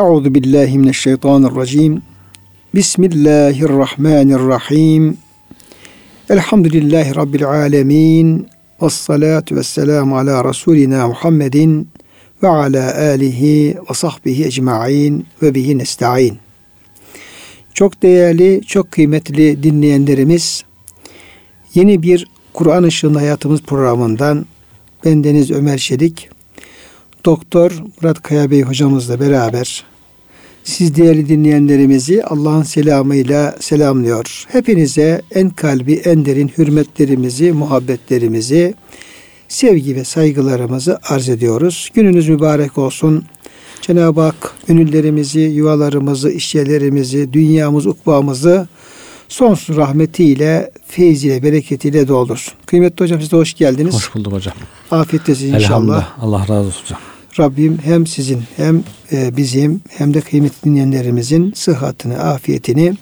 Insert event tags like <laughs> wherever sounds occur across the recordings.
Euzu billahi mineşşeytanirracim. Bismillahirrahmanirrahim. Elhamdülillahi rabbil alamin. Ves salatu vesselamu ala rasulina Muhammedin ve ala alihi ve sahbihi ecmaîn ve bihi nestaîn. Çok değerli, çok kıymetli dinleyenlerimiz, yeni bir Kur'an Işığında Hayatımız programından ben Deniz Ömer Şelik, Doktor Murat Kaya Bey hocamızla beraber siz değerli dinleyenlerimizi Allah'ın selamıyla selamlıyor. Hepinize en kalbi, en derin hürmetlerimizi, muhabbetlerimizi, sevgi ve saygılarımızı arz ediyoruz. Gününüz mübarek olsun. Cenab-ı Hak ünlülerimizi, yuvalarımızı, işyerlerimizi, dünyamız, ukbamızı sonsuz rahmetiyle, feyziyle, bereketiyle doldursun. Kıymetli hocam siz de hoş geldiniz. Hoş bulduk hocam. Afiyettesiniz inşallah. Elhamdülillah. Allah razı olsun hocam. Rabbim hem sizin hem e, bizim hem de kıymetli dinleyenlerimizin sıhhatini, afiyetini,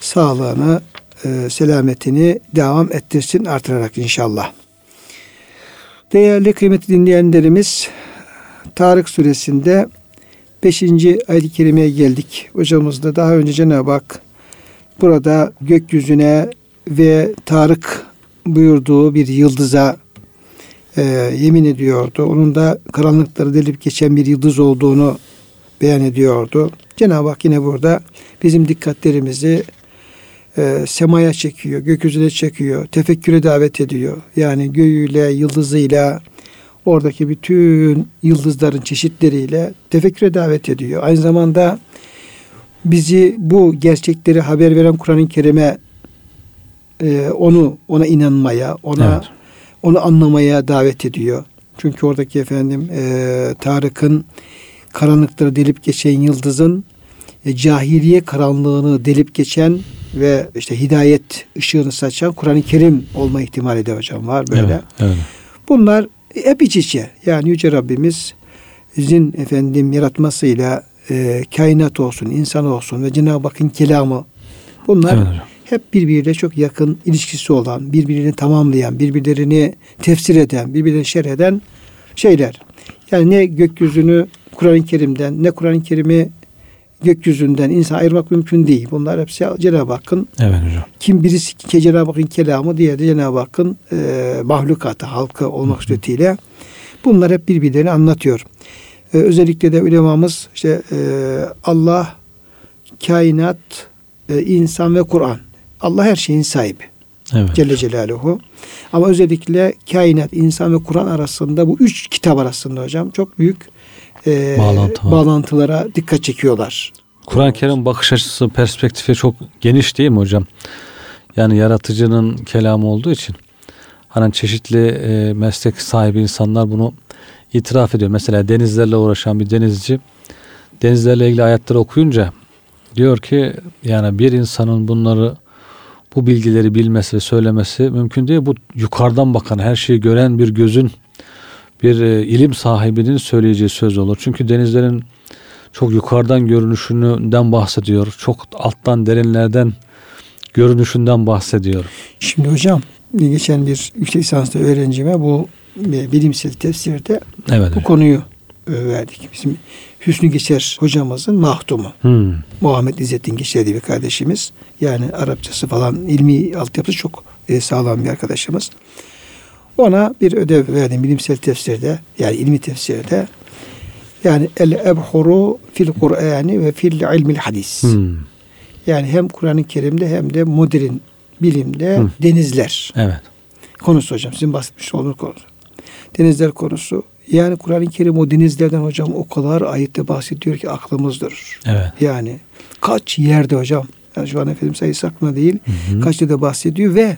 sağlığını, e, selametini devam ettirsin artırarak inşallah. Değerli kıymetli dinleyenlerimiz Tarık suresinde 5. ayet-i kerimeye geldik. Hocamız da daha önce Cenab-ı Hak burada gökyüzüne ve Tarık buyurduğu bir yıldıza e, yemin ediyordu. Onun da karanlıkları delip geçen bir yıldız olduğunu beyan ediyordu. Cenab-ı Hak yine burada bizim dikkatlerimizi e, semaya çekiyor, gökyüzüne çekiyor, tefekküre davet ediyor. Yani göğüyle, yıldızıyla, oradaki bütün yıldızların çeşitleriyle tefekküre davet ediyor. Aynı zamanda bizi bu gerçekleri haber veren Kur'an-ı Kerim'e e, onu ona inanmaya, ona evet. Onu anlamaya davet ediyor. Çünkü oradaki efendim e, Tarık'ın karanlıkları delip geçen yıldızın e, cahiliye karanlığını delip geçen ve işte hidayet ışığını saçan Kur'an-ı Kerim olma ihtimali de hocam var böyle. Evet, evet. Bunlar hep iç içe. Yani Yüce Rabbimiz izin efendim yaratmasıyla e, kainat olsun, insan olsun ve Cenab-ı Hakk'ın kelamı bunlar evet. Hep birbiriyle çok yakın ilişkisi olan, birbirini tamamlayan, birbirlerini tefsir eden, birbirlerini şerh eden şeyler. Yani ne gökyüzünü Kur'an-ı Kerim'den ne Kur'an-ı Kerim'i gökyüzünden insan ayırmak mümkün değil. Bunlar hepsi Cenab-ı Hakk'ın evet hocam. kim birisi ki Cenab-ı Hakk'ın kelamı diğeri de Cenab-ı Hakk'ın e, mahlukatı, halkı olmak suretiyle bunlar hep birbirlerini anlatıyor. E, özellikle de ulemamız işte e, Allah, kainat, e, insan ve Kur'an. Allah her şeyin sahibi. Evet. Celle Celaluhu. Ama özellikle kainat, insan ve Kur'an arasında bu üç kitap arasında hocam çok büyük e, Bağlantı bağlantılara dikkat çekiyorlar. Kur'an-ı Kerim bakış açısı, perspektifi çok geniş değil mi hocam? Yani yaratıcının kelamı olduğu için hani çeşitli e, meslek sahibi insanlar bunu itiraf ediyor. Mesela denizlerle uğraşan bir denizci denizlerle ilgili ayetleri okuyunca diyor ki yani bir insanın bunları bu bilgileri bilmesi ve söylemesi mümkün değil. Bu yukarıdan bakan, her şeyi gören bir gözün bir e, ilim sahibinin söyleyeceği söz olur. Çünkü denizlerin çok yukarıdan görünüşünden bahsediyor. Çok alttan derinlerden görünüşünden bahsediyor. Şimdi hocam geçen bir yüksek lisanslı öğrencime bu e, bilimsel tefsirde evet, bu konuyu e, verdik. Bizim Hüsnü Geçer hocamızın mahdumu. Hmm. Muhammed İzzettin Geçer diye bir kardeşimiz. Yani Arapçası falan ilmi altyapısı çok sağlam bir arkadaşımız. Ona bir ödev verdim bilimsel tefsirde yani ilmi tefsirde. Yani el ebhuru fil Kur'ani ve fil ilmil hadis. Hmm. Yani hem Kur'an-ı Kerim'de hem de modern bilimde hmm. denizler. Evet. Konusu hocam sizin bahsetmiş olduğunuz konu. Denizler konusu. Yani Kur'an-ı Kerim o denizlerden hocam o kadar ayette bahsediyor ki aklımız durur. Evet. Yani kaç yerde hocam yani şu an efendim sayısı aklımda değil. Hı hı. Kaç yerde bahsediyor ve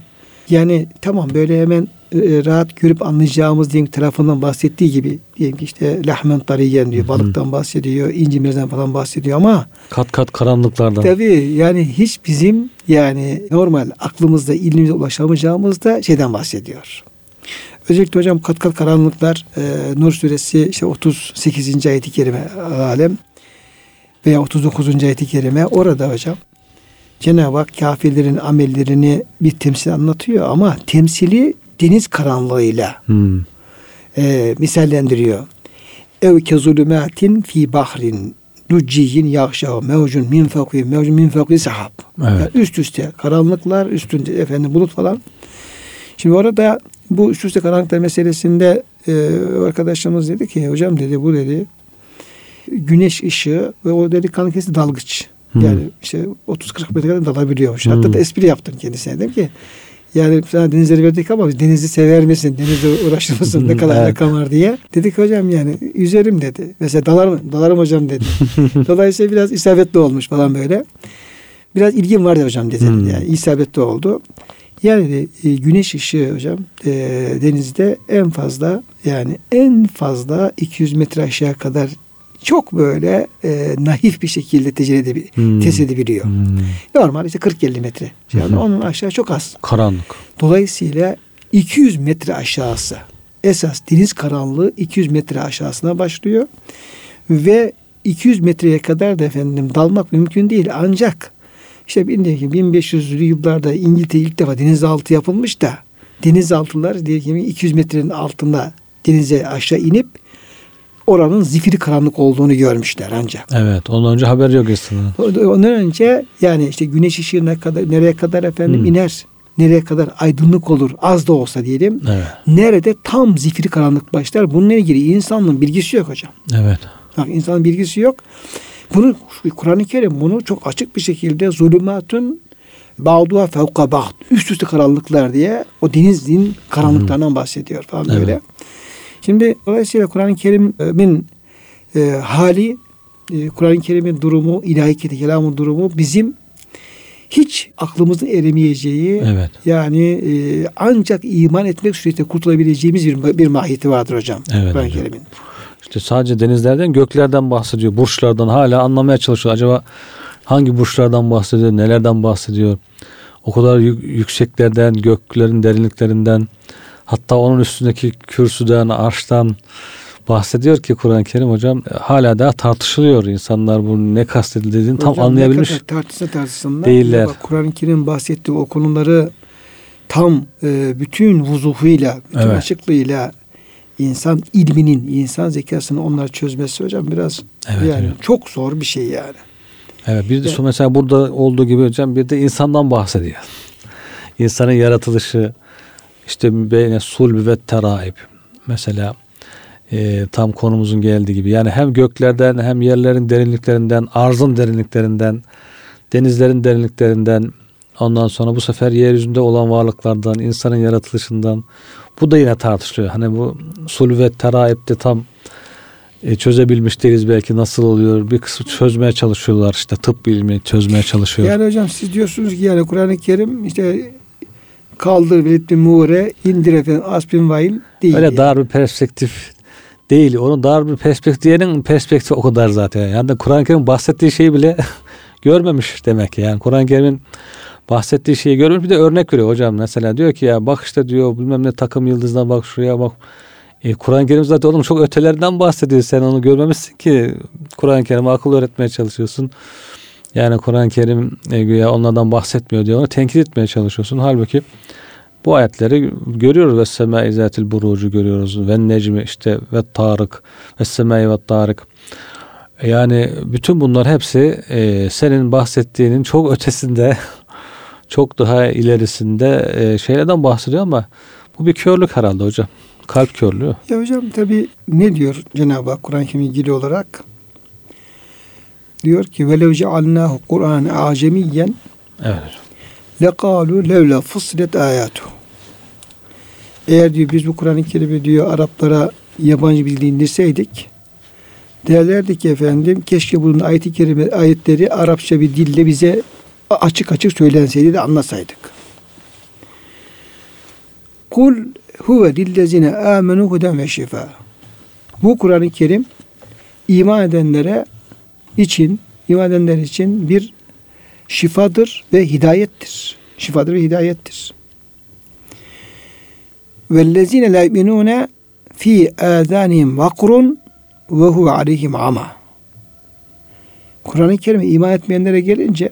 yani tamam böyle hemen e, rahat görüp anlayacağımız diyelim tarafından bahsettiği gibi diyelim ki işte lahmen tariyen diyor. Balıktan bahsediyor. incimizden falan bahsediyor ama kat kat karanlıklardan. Tabii yani hiç bizim yani normal aklımızda ilmimize ulaşamayacağımız şeyden bahsediyor. Özellikle hocam kat kat karanlıklar e, Nur suresi işte 38. ayeti kerime alem veya 39. ayeti kerime orada hocam Cenab-ı Hak kafirlerin amellerini bir temsil anlatıyor ama temsili deniz karanlığıyla hmm. e, misallendiriyor. Ev kezulumatin fi bahrin Lucciyin yağşav mevcun min fevki mevcun min fevki sahab. Evet. Yani üst üste karanlıklar üstünde efendim bulut falan. Şimdi orada bu üst üste karanlıklar meselesinde e, arkadaşımız dedi ki hocam dedi bu dedi güneş ışığı ve o dedi kanın kesiti dalgıç. Hmm. Yani işte 30-40 metre kadar dalabiliyormuş. Hmm. Hatta da espri yaptım kendisine. Dedim ki yani sana denizleri verdik ama denizi sever misin? Denizle uğraşır mısın? Ne <laughs> kadar Evet. alakam var diye. Dedik hocam yani yüzerim dedi. Mesela dalarım, dalarım hocam dedi. <laughs> Dolayısıyla biraz isabetli olmuş falan böyle. Biraz ilgim vardı hocam dedi. Hmm. Yani isabetli oldu. Yani e, güneş ışığı hocam e, denizde en fazla yani en fazla 200 metre aşağı kadar çok böyle e, naif bir şekilde tecelli edebi- Hmm. test edebiliyor. Hmm. Normal işte 40-50 metre. Yani onun aşağı çok az. Karanlık. Dolayısıyla 200 metre aşağısı esas deniz karanlığı 200 metre aşağısına başlıyor ve 200 metreye kadar da efendim dalmak mümkün değil ancak işte bildiğim gibi 1500'lü yıllarda İngiltere ilk defa denizaltı yapılmış da denizaltılar diye gibi 200 metrenin altında denize aşağı inip oranın zifiri karanlık olduğunu görmüşler ancak. Evet. Ondan önce haber yok insanın. Ondan önce yani işte güneş ışığına kadar nereye kadar efendim Hmm. iner, nereye kadar aydınlık olur az da olsa diyelim. Evet. Nerede tam zifiri karanlık başlar. Bununla ilgili insanın bilgisi yok hocam. Evet. Bak insanın bilgisi yok. Bunu Kur'an-ı Kerim bunu çok açık bir şekilde zulümatun ba'duha fevka ba'd üst üste karanlıklar diye o denizin karanlıklarından bahsediyor falan Evet. böyle. Şimdi dolayısıyla Kur'an-ı Kerim'in e, hali e, Kur'an-ı Kerim'in durumu, ilahi kelamın durumu bizim hiç aklımızın eremeyeceği Evet. yani e, ancak iman etmek suretiyle kurtulabileceğimiz bir, bir mahiyeti vardır hocam. Evet Kur'an-ı. Kerim'in. İşte sadece denizlerden, göklerden bahsediyor. Burçlardan hala anlamaya çalışıyor. Acaba hangi burçlardan bahsediyor, nelerden bahsediyor? O kadar yü- yükseklerden, göklerin derinliklerinden, hatta onun üstündeki kürsüden, arştan bahsediyor ki Kur'an-ı Kerim hocam hala daha tartışılıyor. İnsanlar bunu ne kastedildiğini tam Hocam anlayabilmiş Ne tartışsa tartışsınlar. değiller. Kur'an-ı Kerim bahsettiği o konuları tam e, bütün vuzuhuyla, bütün Evet. açıklığıyla insan ilminin, insan zekasını onlar çözmesi hocam biraz Evet, yani evet. çok zor bir şey yani. Evet bir de şu mesela burada olduğu gibi hocam bir de insandan bahsediyor. İnsanın yaratılışı işte beyne sulb ve teraib mesela e, tam konumuzun geldiği gibi yani hem göklerden hem yerlerin derinliklerinden arzın derinliklerinden denizlerin derinliklerinden ondan sonra bu sefer yeryüzünde olan varlıklardan insanın yaratılışından bu da yine tartışılıyor. Hani bu sulb ve teraibde tam e, çözebilmiş değiliz belki nasıl oluyor. Bir kısmı çözmeye çalışıyorlar işte tıp bilimi çözmeye çalışıyor. Yani hocam siz diyorsunuz ki yani Kur'an-ı Kerim işte kaldır velid bin muğre indir efendim asbin vail değil. Öyle dar bir perspektif değil. Onun dar bir perspektif diyenin perspektifi o kadar zaten. Yani Kur'an-ı Kerim bahsettiği şeyi bile <laughs> görmemiş demek ki. Yani Kur'an-ı Kerim'in bahsettiği şeyi görmüş bir de örnek veriyor hocam. Mesela diyor ki ya bak işte diyor bilmem ne takım yıldızına bak şuraya bak. E, Kur'an-ı Kerim zaten oğlum çok ötelerden bahsediyor. Sen onu görmemişsin ki Kur'an-ı Kerim'e akıl öğretmeye çalışıyorsun. Yani Kur'an-ı Kerim e, güya onlardan bahsetmiyor diyor. Onu tenkit etmeye çalışıyorsun. Halbuki bu ayetleri görüyoruz. Ve semai zatil burucu görüyoruz. Ve necmi işte ve tarık ve semai ve tarık. Yani bütün bunlar hepsi e, senin bahsettiğinin çok ötesinde <laughs> çok daha ilerisinde e, şeylerden bahsediyor ama bu bir körlük herhalde hocam. Kalp körlüğü. Ya hocam tabi ne diyor Cenab-ı Hak Kur'an-ı Kerim'e ilgili olarak? Diyor ki velev cealnahu Kur'an acemiyen Evet. lekalu levla fussilet ayatu. Eğer diyor biz bu Kur'an-ı Kerim'i diyor Araplara yabancı bir indirseydik derlerdi ki efendim keşke bunun ayet-i kerime ayetleri Arapça bir dille bize açık açık söylenseydi de anlasaydık. Kul huve lillezine amenu huden ve şifa. Bu Kur'an-ı Kerim iman edenlere için, iman edenler için bir şifadır ve hidayettir. Şifadır ve hidayettir. Vellezine la yu'minune fi adanihim vakrun ve huve aleyhim ama. Kur'an-ı Kerim'e iman etmeyenlere gelince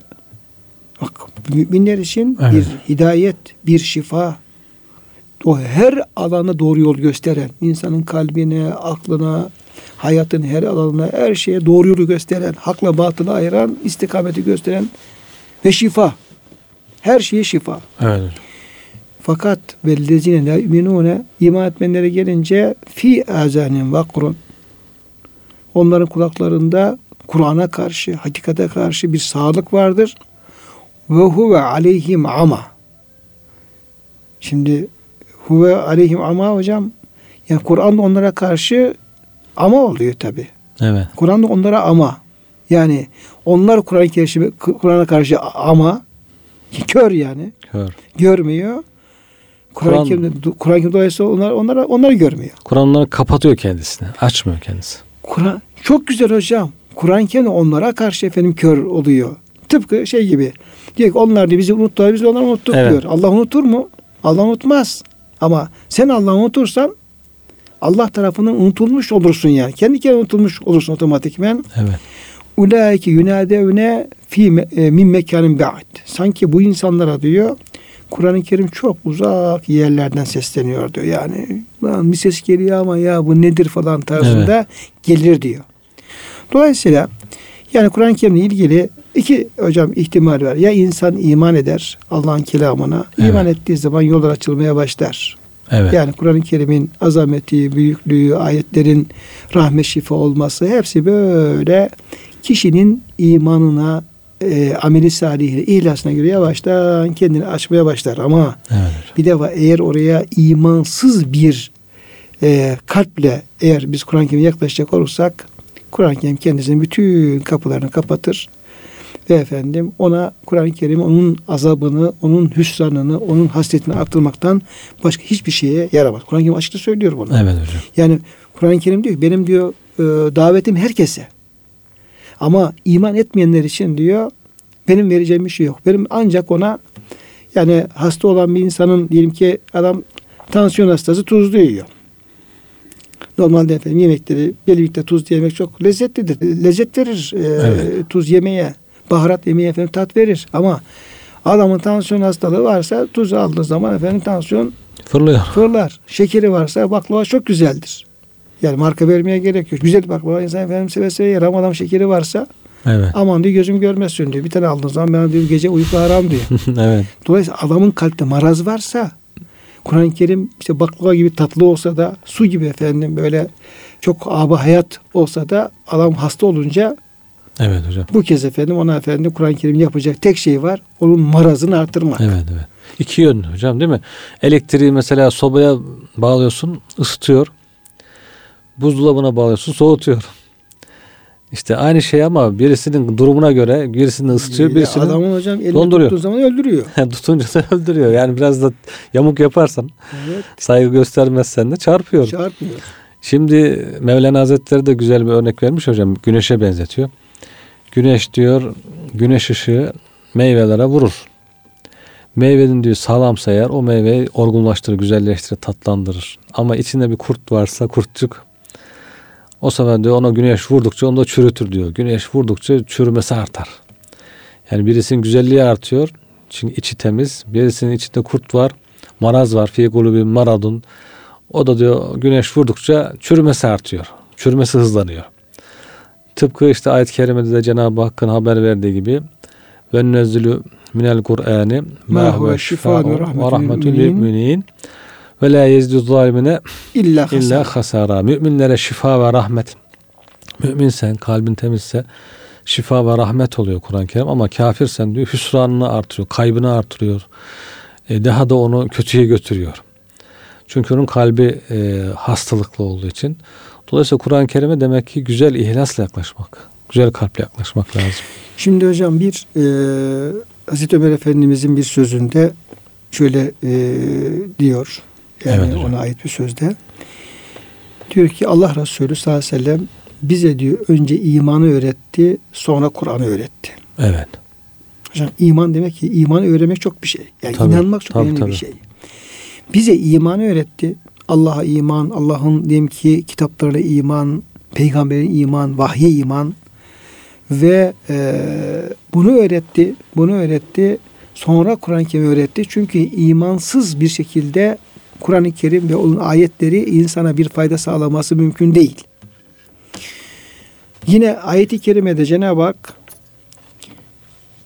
bak müminler için Evet. bir hidayet, bir şifa, o her alana doğru yol gösteren, insanın kalbine, aklına, hayatın her alanına, her şeye doğru yolu gösteren, hakla batılı ayıran, istikameti gösteren ve şifa. Her şeye şifa. Evet. Fakat vellezine la yu'minune iman etmenlere gelince fi azanin vakrun onların kulaklarında Kur'an'a karşı, hakikate karşı bir sağlık vardır. Ve huve aleyhim ama. Şimdi huve aleyhim ama hocam yani Kur'an onlara karşı ama oluyor tabi. Evet. Kur'an da onlara ama. Yani onlar Kur'an-ı Kerim'e Kur'an'a karşı ama kör yani Kör. görmüyor. Kur'an- Kerim'de Kur'an-ı Kerim dolayısıyla onlar onlara onları görmüyor. Kur'an onları kapatıyor kendisini. Açmıyor kendisi. Kur'an çok güzel hocam. Kur'an-ı Kerim onlara karşı efendim kör oluyor. Tıpkı şey gibi. Diyor ki onlar da bizi unuttular, biz de onları unuttuk Evet. diyor. Allah unutur mu? Allah unutmaz. Ama sen Allah'ı unutursan Allah tarafından unutulmuş olursun yani. Kendi kendine unutulmuş olursun otomatikmen. Evet. Ulaike yunadevne fi e, min mekanin ba'd. Sanki bu insanlara diyor Kur'an-ı Kerim çok uzak yerlerden sesleniyor diyor. Yani lan bir ses geliyor ama ya bu nedir falan tarzında gelir diyor. Dolayısıyla yani Kur'an-ı Kerim'le ilgili iki hocam ihtimal var. Ya insan iman eder Allah'ın kelamına. iman ettiği zaman yollar açılmaya başlar. Evet. Yani Kur'an-ı Kerim'in azameti, büyüklüğü, ayetlerin rahmet şifa olması hepsi böyle kişinin imanına, e, ameli salihine, ihlasına göre yavaştan kendini açmaya başlar. Ama Evet bir defa eğer oraya imansız bir e, kalple eğer biz Kur'an-ı Kerim'e yaklaşacak olursak Kur'an-ı Kerim kendisinin bütün kapılarını kapatır ve efendim ona Kur'an-ı Kerim onun azabını, onun hüsranını, onun hasretini arttırmaktan başka hiçbir şeye yaramaz. Kur'an-ı Kerim açıkça söylüyor bunu. Evet hocam. Yani Kur'an-ı Kerim diyor ki, benim diyor e, davetim herkese. Ama iman etmeyenler için diyor benim vereceğim bir şey yok. Benim ancak ona yani hasta olan bir insanın diyelim ki adam tansiyon hastası tuzlu yiyor. Normalde efendim yemekleri birlikte tuz yemek çok lezzetlidir. Lezzet verir e, Evet. tuz yemeye. Baharat yemeye efendim tat verir. Ama adamın tansiyon hastalığı varsa tuz aldığı zaman efendim tansiyon Fırlıyor. fırlar. Şekeri varsa baklava çok güzeldir. Yani marka vermeye gerek yok. Güzel baklava insan efendim seve seve yer ama adam şekeri varsa Evet. aman diyor gözüm görmezsin diyor. Bir tane aldığın zaman ben diyor gece uyku haram diyor. <laughs> evet. Dolayısıyla adamın kalpte maraz varsa Kur'an-ı Kerim işte baklava gibi tatlı olsa da su gibi efendim böyle çok aba hayat olsa da adam hasta olunca Evet hocam. bu kez efendim ona efendim Kur'an-ı Kerim yapacak tek şey var. Onun marazını artırmak. Evet evet. İki yönlü hocam değil mi? Elektriği mesela sobaya bağlıyorsun ısıtıyor. Buzdolabına bağlıyorsun soğutuyor. İşte aynı şey ama birisinin durumuna göre birisini ısıtıyor, birisini Adamın hocam elini donduruyor. tuttuğu zaman öldürüyor. <laughs> tutunca da öldürüyor. Yani biraz da yamuk yaparsan, Evet. saygı göstermezsen de çarpıyor. Çarpmıyor. Şimdi Mevlana Hazretleri de güzel bir örnek vermiş hocam. Güneşe benzetiyor. Güneş diyor, güneş ışığı meyvelere vurur. Meyvenin diyor sağlamsa eğer o meyveyi olgunlaştırır, güzelleştirir, tatlandırır. Ama içinde bir kurt varsa kurtçuk o sefer diyor ona güneş vurdukça onu da çürütür diyor. Güneş vurdukça çürümesi artar. Yani birisinin güzelliği artıyor. Çünkü içi temiz. Birisinin içinde kurt var. Maraz var. Fi bir maradun. O da diyor güneş vurdukça çürümesi artıyor. Çürümesi hızlanıyor. Tıpkı işte ayet-i kerimede de Cenab-ı Hakk'ın haber verdiği gibi ve nezzülü minel Kur'ani ma huve şifâ ve rahmetül lil müminin ve la yezdu zalimine illa illa hasara. Müminlere şifa ve rahmet. Müminsen, kalbin temizse şifa ve rahmet oluyor Kur'an-ı Kerim ama kafirsen diyor hüsranını artırıyor, kaybını artırıyor. E, daha da onu kötüye götürüyor. Çünkü onun kalbi e, hastalıklı olduğu için. Dolayısıyla Kur'an-ı Kerim'e demek ki güzel ihlasla yaklaşmak, güzel kalple yaklaşmak lazım. Şimdi hocam bir e, Hazreti Ömer Efendimizin bir sözünde şöyle e, diyor. Yani Evet hocam. ona ait bir sözde. Diyor ki Allah Resulü sallallahu aleyhi ve sellem bize diyor önce imanı öğretti sonra Kur'an'ı öğretti. Evet. Hocam iman demek ki imanı öğrenmek çok bir şey. Yani Tabii, inanmak çok tabii, önemli tabii. bir şey. Bize imanı öğretti. Allah'a iman, Allah'ın diyelim ki kitaplarına iman, peygamberin iman, vahye iman ve e, bunu öğretti. Bunu öğretti. Sonra Kur'an-ı Kerim öğretti. Çünkü imansız bir şekilde Kur'an-ı Kerim ve onun ayetleri insana bir fayda sağlaması mümkün değil. Yine ayet-i kerimede Cenab-ı Hak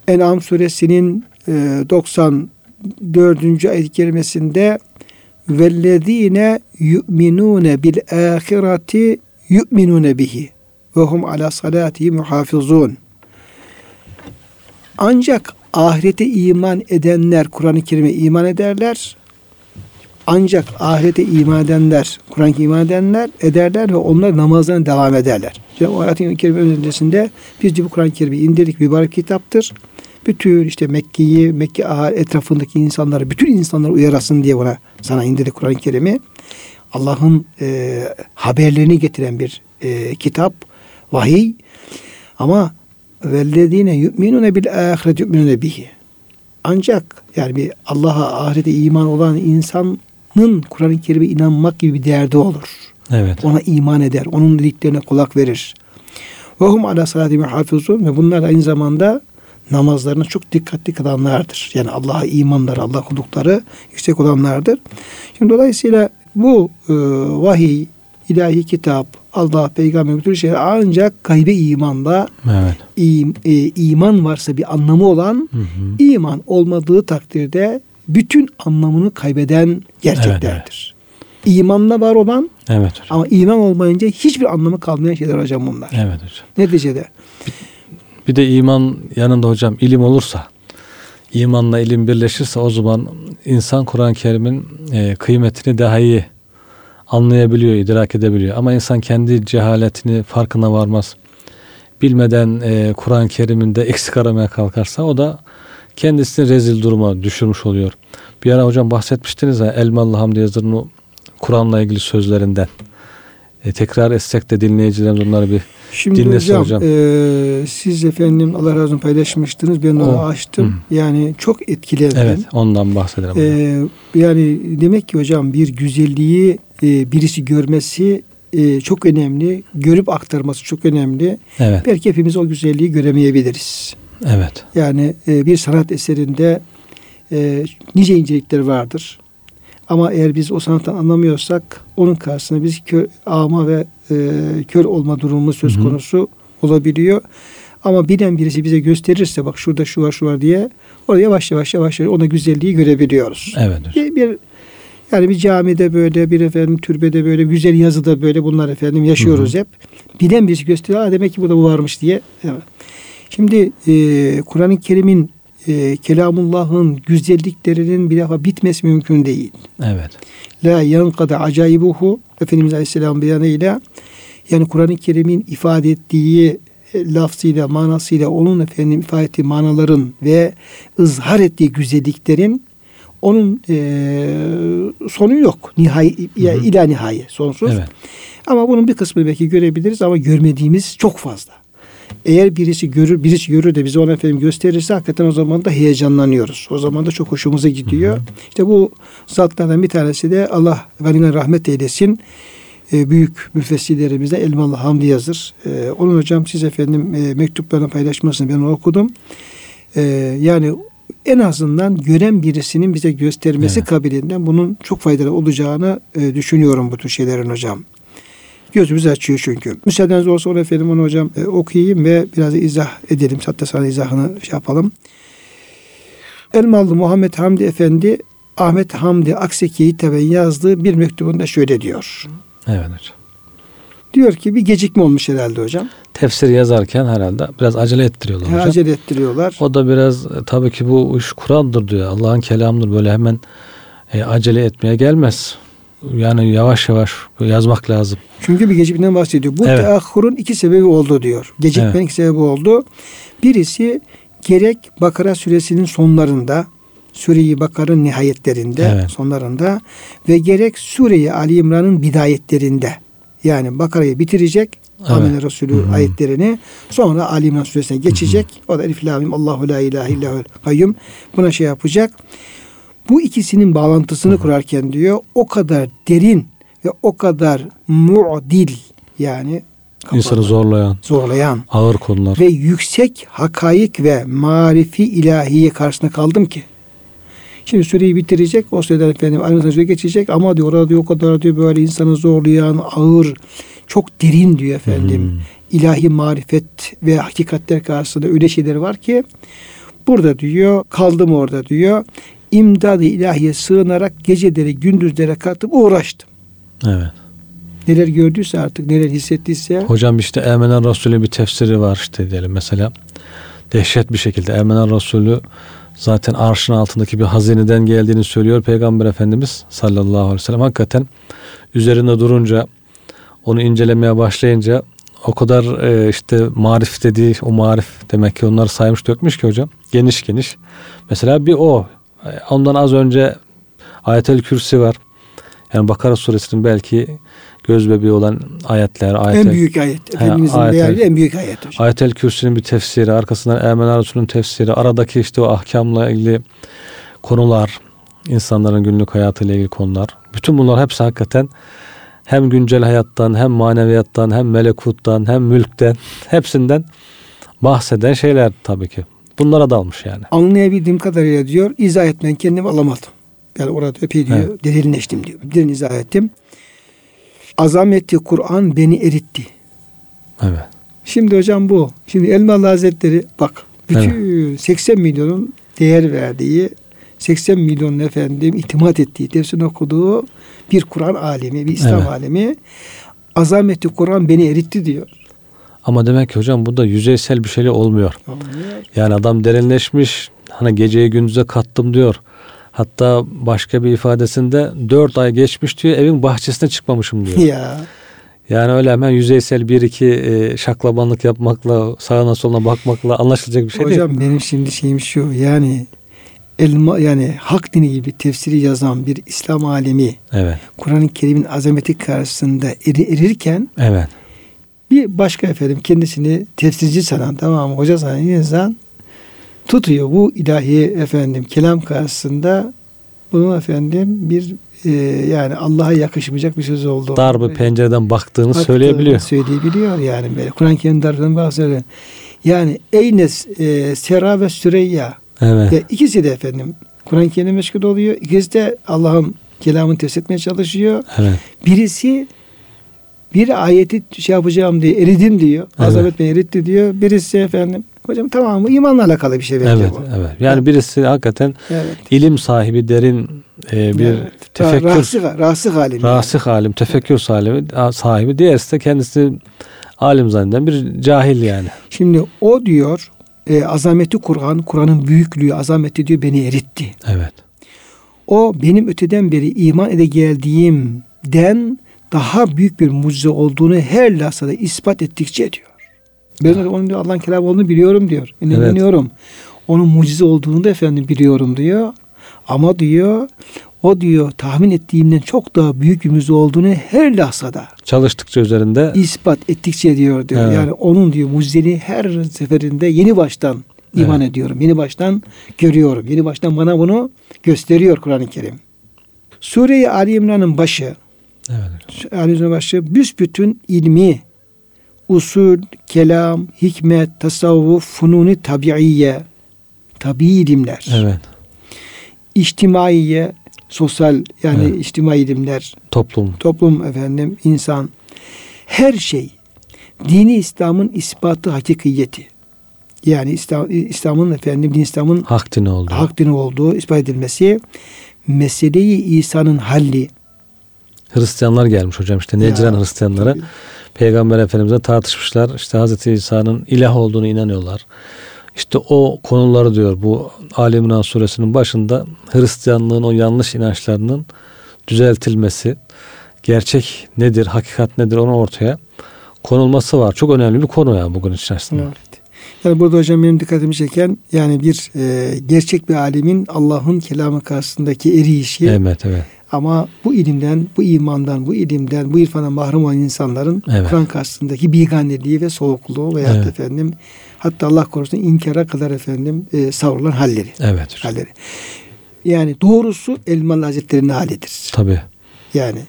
En'am suresinin e, 94. ayet-i kerimesinde vellezine yu'minune bil ahireti yu'minune bihi ve hum ala salati muhafizun. Ancak ahirete iman edenler Kur'an-ı Kerim'e iman ederler. Ancak ahirete iman edenler, Kur'an-ı iman edenler ederler ve onlar namazlarına devam ederler. O ayet-i kerime öncesinde biz de bu Kur'an-ı Kerim'i indirdik mübarek kitaptır. Bütün işte Mekke'yi, Mekke etrafındaki insanları, bütün insanları uyarasın diye buna sana indirdik Kur'an-ı Kerim'i. Allah'ın e, haberlerini getiren bir e, kitap, vahiy. Ama vellezine yu'minune bil ahiret yu'minune bihi. Ancak yani bir Allah'a ahirete iman olan insanın Kur'an-ı Kerim'e inanmak gibi bir derdi olur. Evet. Ona iman eder. Onun dediklerine kulak verir. Ve hum ala salati muhafizun ve bunlar aynı zamanda namazlarına çok dikkatli kılanlardır. Yani Allah'a imanları, Allah kullukları yüksek olanlardır. Şimdi dolayısıyla bu e, vahiy, ilahi kitap, Allah, peygamber bütün şeyler ancak gaybe imanla Evet. im, e, iman varsa bir anlamı olan Hı hı. iman olmadığı takdirde bütün anlamını kaybeden gerçeklerdir. İmanla var olan Evet hocam. ama iman olmayınca hiçbir anlamı kalmayan şeyler hocam bunlar. Evet hocam. Neticede Bir de iman yanında hocam ilim olursa, imanla ilim birleşirse o zaman insan Kur'an-ı Kerim'in e, kıymetini daha iyi anlayabiliyor, idrak edebiliyor. Ama insan kendi cehaletini farkına varmaz. Bilmeden e, Kur'an-ı Kerim'inde eksik aramaya kalkarsa o da kendisini rezil duruma düşürmüş oluyor. Bir ara hocam bahsetmiştiniz ya Elmalı Hamdi Yazır'ın Kur'an'la ilgili sözlerinden. E, tekrar etsek de dinleyicilerimiz onları bir Şimdi Dinlesin hocam, hocam. e, siz efendim Allah razı olsun paylaşmıştınız. Ben onu O, açtım. Yani çok etkilendim. Evet ondan bahsedelim. E, yani demek ki hocam bir güzelliği e, birisi görmesi e, çok önemli. Görüp aktarması çok önemli. evet, Belki hepimiz o güzelliği göremeyebiliriz. evet, Yani e, bir sanat eserinde e, nice incelikler vardır. Ama eğer biz o sanattan anlamıyorsak onun karşısında biz kör, ama ve e, kör olma durumu söz konusu olabiliyor. Ama bilen birisi bize gösterirse bak şurada şu var şu var diye orada yavaş yavaş yavaş yavaş ona güzelliği görebiliyoruz. evet. Bir, bir yani bir camide böyle bir efendim türbede böyle güzel yazıda böyle bunlar efendim yaşıyoruz hep. Bilen birisi gösteriyor. Aa, demek ki burada bu varmış diye. Evet. Şimdi e, Kur'an-ı Kerim'in e, Kelamullah'ın güzelliklerinin bir defa bitmesi mümkün değil. Evet. La yankada acayibuhu Efendimiz Aleyhisselam beyanıyla yani Kur'an-ı Kerim'in ifade ettiği e, lafzıyla, manasıyla onun efendim ifade ettiği manaların ve ızhar ettiği güzelliklerin onun e, sonu yok. Nihai, ya, ila nihai sonsuz. Evet. Ama bunun bir kısmını belki görebiliriz ama görmediğimiz çok fazla. Eğer birisi görür, birisi görür de bize onu efendim gösterirse hakikaten o zaman da heyecanlanıyoruz. O zaman da çok hoşumuza gidiyor. İşte bu zatlardan bir tanesi de Allah Efendimiz'e rahmet eylesin. E, büyük müfessirlerimizden Elmalı Hamdi Yazır. E, onun hocam siz efendim e, mektuplarını paylaşmasını ben okudum. E, yani en azından gören birisinin bize göstermesi Evet. kabiliğinden bunun çok faydalı olacağını e, düşünüyorum bu tür şeylerin hocam. Gözümüz açıyor çünkü. Müsaadeniz olsa onu efendim onu hocam e, okuyayım ve biraz izah edelim. Hatta sana izahını şey yapalım. Elmalı Muhammed Hamdi Efendi Ahmet Hamdi Akseki'ye hitaben yazdığı bir mektubunda şöyle diyor. Evet hocam. Diyor ki bir gecikme olmuş herhalde hocam. Tefsir yazarken herhalde biraz acele ettiriyorlar hocam. Acele ettiriyorlar. O da biraz e, tabii ki bu iş Kur'an'dır diyor. Allah'ın kelamıdır. Böyle hemen e, acele etmeye gelmez. Yani yavaş yavaş yazmak lazım. Çünkü bir gecikmeden bahsediyor. Bu Evet. teahhurun iki sebebi oldu diyor. Gecikmenin Evet. iki sebebi oldu. Birisi gerek Bakara suresinin sonlarında Sure-i Bakara'nın nihayetlerinde, Evet. sonlarında ve gerek Sure-i Ali İmran'ın bidayetlerinde. Yani Bakara'yı bitirecek Evet. Amine Resulü Hı hı. ayetlerini sonra Ali İmran suresine geçecek. O da Elif Lamim Allahu la ilahe illahul kayyum buna şey yapacak. Bu ikisinin bağlantısını kurarken diyor o kadar derin ve o kadar mu'dil yani İnsanı kapalı, zorlayan, zorlayan ağır konular. ve yüksek hakaik ve marifi ilahiye karşısında kaldım ki. Şimdi süreyi bitirecek. O süreden efendim aynı süre geçecek ama diyor orada diyor o kadar diyor böyle insanı zorlayan ağır çok derin diyor efendim. ilahi marifet ve hakikatler karşısında öyle şeyler var ki burada diyor kaldım orada diyor imdad-ı ilahiye sığınarak geceleri gündüzlere katıp uğraştım. Evet. Neler gördüyse artık neler hissettiyse Hocam işte Emenen Resulü bir tefsiri var işte diyelim mesela. Dehşet bir şekilde Emenen Resulü zaten arşın altındaki bir hazineden geldiğini söylüyor Peygamber Efendimiz sallallahu aleyhi ve sellem. Hakikaten üzerinde durunca onu incelemeye başlayınca o kadar e, işte marif dediği o marif demek ki onları saymış dökmüş ki hocam. Geniş geniş. Mesela bir o. E, Ondan az önce Ayetel Kürsi var. Yani Bakara suresinin belki göz bebeği olan ayetler. Ayetel, en büyük ayet. Efendimizin ayet- beyanı en büyük ayet hocam. Ayetel Kürsi'nin bir tefsiri, arkasından Ermeni Resulü'nün tefsiri, aradaki işte o ahkamla ilgili konular, insanların günlük hayatıyla ilgili konular. Bütün bunlar hepsi hakikaten hem güncel hayattan, hem maneviyattan, hem melekuttan, hem mülkten, <laughs> hepsinden bahseden şeyler tabii ki. Bunlara dalmış yani. Anlayabildiğim kadarıyla diyor izah etmen kendimi alamadım. Yani orada epey diyor Evet. derinleştim diyor. Derin izah ettim. Azameti Kur'an beni eritti. Evet. Şimdi hocam bu. Şimdi Elmalı Hazretleri bak bütün 80 milyonun değer verdiği 80 milyon efendim itimat ettiği, tefsir okuduğu bir Kur'an alemi, bir İslam Evet. alemi azameti Kur'an beni eritti diyor. Ama demek ki hocam bu da yüzeysel bir şeyle olmuyor. Yani adam derinleşmiş. Hani geceyi gündüze kattım diyor. Hatta başka bir ifadesinde dört ay geçmiş diyor evin bahçesine çıkmamışım diyor. Ya Yani öyle hemen yüzeysel bir iki e, şaklabanlık yapmakla sağına soluna bakmakla anlaşılacak bir şey değil. hocam benim şimdi şeyim şu yani elma yani hak dini gibi tefsiri yazan bir İslam alemi Evet. Kur'an-ı Kerim'in azameti karşısında eri, erirken Evet. Bir başka efendim kendisini tefsirci sanan tamam hoca sanan insan tutuyor bu ilahi efendim kelam karşısında bunun efendim bir e, yani Allah'a yakışmayacak bir söz oldu. Dar bir pencereden baktığını Baktığını söyleyebiliyor. Söyleyebiliyor yani. Kur'an-ı Kerim darından bahsediyor. Yani Eyne e, Sera ve Süreyya Evet. ve ikisi de efendim Kur'an-ı Kerim'e meşgul oluyor. İkisi de Allah'ın kelamını tefsir etmeye çalışıyor. Evet. Birisi bir ayeti şey yapacağım diye eridim diyor. Evet. Azamet beni eritti diyor. Birisi efendim hocam tamam mı imanla alakalı bir şey bence Evet, bu. evet. Yani birisi hakikaten Evet. ilim sahibi, derin e, bir Evet. tefekkür Rasıh, rasıh alim. yani. rasih alim, tefekkür sahibi, sahibi. Diğerisi de kendisi alim zanneden bir cahil yani. Şimdi o diyor e, azameti Kur'an, Kur'an'ın büyüklüğü, azameti diyor beni eritti. Evet. O benim öteden beri iman ede geldiğimden daha büyük bir mucize olduğunu her lasada ispat ettikçe diyor. Ben de onun diyor Allah'ın kelamı olduğunu biliyorum diyor. İnanıyorum. Onun mucize olduğunu da efendim biliyorum diyor. Ama diyor o diyor tahmin ettiğimden çok daha büyük bir mucize olduğunu her lahzada Çalıştıkça üzerinde ispat ettikçe diyor diyor. Evet. Yani onun diyor mucizeliği her seferinde yeni baştan iman ediyorum. Yeni baştan görüyorum. Yeni baştan bana bunu gösteriyor Kur'an-ı Kerim. Sure-i Ali İmran'ın başı, evet. Ali İmran'ın başı büsbütün ilmi, usul, kelam, hikmet, tasavvuf, fununi tabiiye, tabii ilimler, Evet. içtimaiye, sosyal yani Evet. içtimai ilimler, Toplum. toplum efendim, insan, her şey dini İslam'ın ispatı hakikiyeti. Yani İslam, İslam'ın efendim din İslam'ın Hak dini oldu. hak dini olduğu ispat edilmesi, meseleyi İsa'nın halli. Hristiyanlar gelmiş hocam işte Necran Ya, Hristiyanları. tabii. Peygamber Efendimiz'e tartışmışlar. İşte Hazreti İsa'nın ilah olduğunu inanıyorlar. İşte o konuları diyor bu Ali İmran suresinin başında Hristiyanlığın o yanlış inançlarının düzeltilmesi, gerçek nedir, hakikat nedir onu ortaya konulması var. Çok önemli bir konu ya bugün içerisinde. Evet. Yani burada hocam benim dikkatimi çeken yani bir e, gerçek bir alimin Allah'ın kelamı karşısındaki eriyişi Evet, evet. Ama bu ilimden, bu imandan, bu ilimden, bu irfana mahrum olan insanların Evet. Kur'an karşısındaki biganeliği ve soğukluğu veya Evet. efendim hatta Allah korusun inkara kadar efendim e, savrulan halleri. Evet halleri. Yani doğrusu Elmalı Hazretleri'nin halidir. Tabii. Yani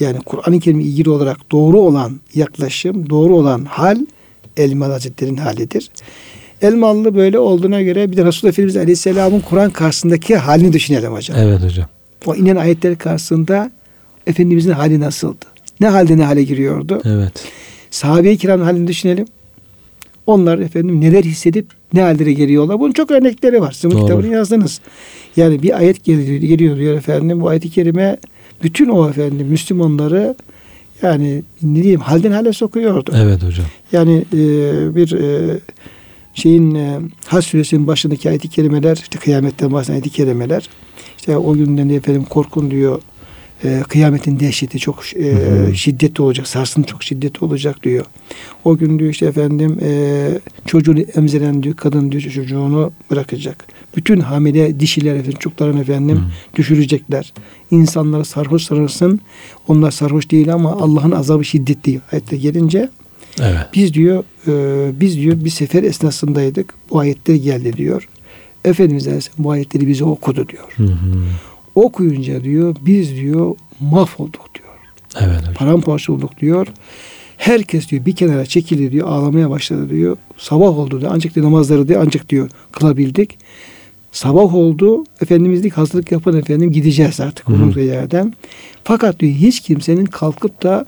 yani Kur'an-ı Kerim'e ilgili olarak doğru olan yaklaşım, doğru olan hal Elmalı Hazretleri'nin halidir. Elmalı böyle olduğuna göre bir de Resulullah Efendimiz Aleyhisselam'ın Kur'an karşısındaki halini düşünelim hocam. Evet hocam. O inen ayetler karşısında Efendimizin hali nasıldı? Ne halde ne hale giriyordu? Evet. sahabe-i kiram halini düşünelim. Onlar efendim neler hissedip ne hallere geliyorlar. Bunun çok örnekleri var. Sizin kitabını yazdınız. Yani bir ayet geliyor, geliyor diyor efendim. Bu ayet-i kerime bütün o efendim Müslümanları yani ne diyeyim halden hale sokuyordu. Evet hocam. Yani e, bir e, şeyin e, Hac suresinin başındaki ayet-i kerimeler işte kıyametten bahseden ayet-i kerimeler işte o günden de efendim korkun diyor e, kıyametin dehşeti çok e, şiddetli olacak sarsıntı çok şiddetli olacak diyor. O gün diyor işte efendim e, çocuğunu emziren diyor kadın diyor çocuğunu bırakacak. Bütün hamile dişiler efendim çocukların efendim Hı. düşürecekler. İnsanları sarhoş sarılsın. Onlar sarhoş değil ama Allah'ın azabı şiddetli. Ayette gelince Evet. biz diyor e, biz diyor bir sefer esnasındaydık. Bu ayetler geldi diyor. Efendimiz Aleyhisselam bu ayetleri bize okudu diyor. Hı hı. Okuyunca diyor biz diyor mahvolduk diyor. Evet hocam. Paramparça olduk diyor. Herkes diyor bir kenara çekildi diyor. Ağlamaya başladı diyor. Sabah oldu diyor. Ancak diyor, namazları diyor ancak diyor kılabildik. Sabah oldu. Efendimiz dedik hazırlık yapın efendim gideceğiz artık bulunduğu yerden. Fakat diyor hiç kimsenin kalkıp da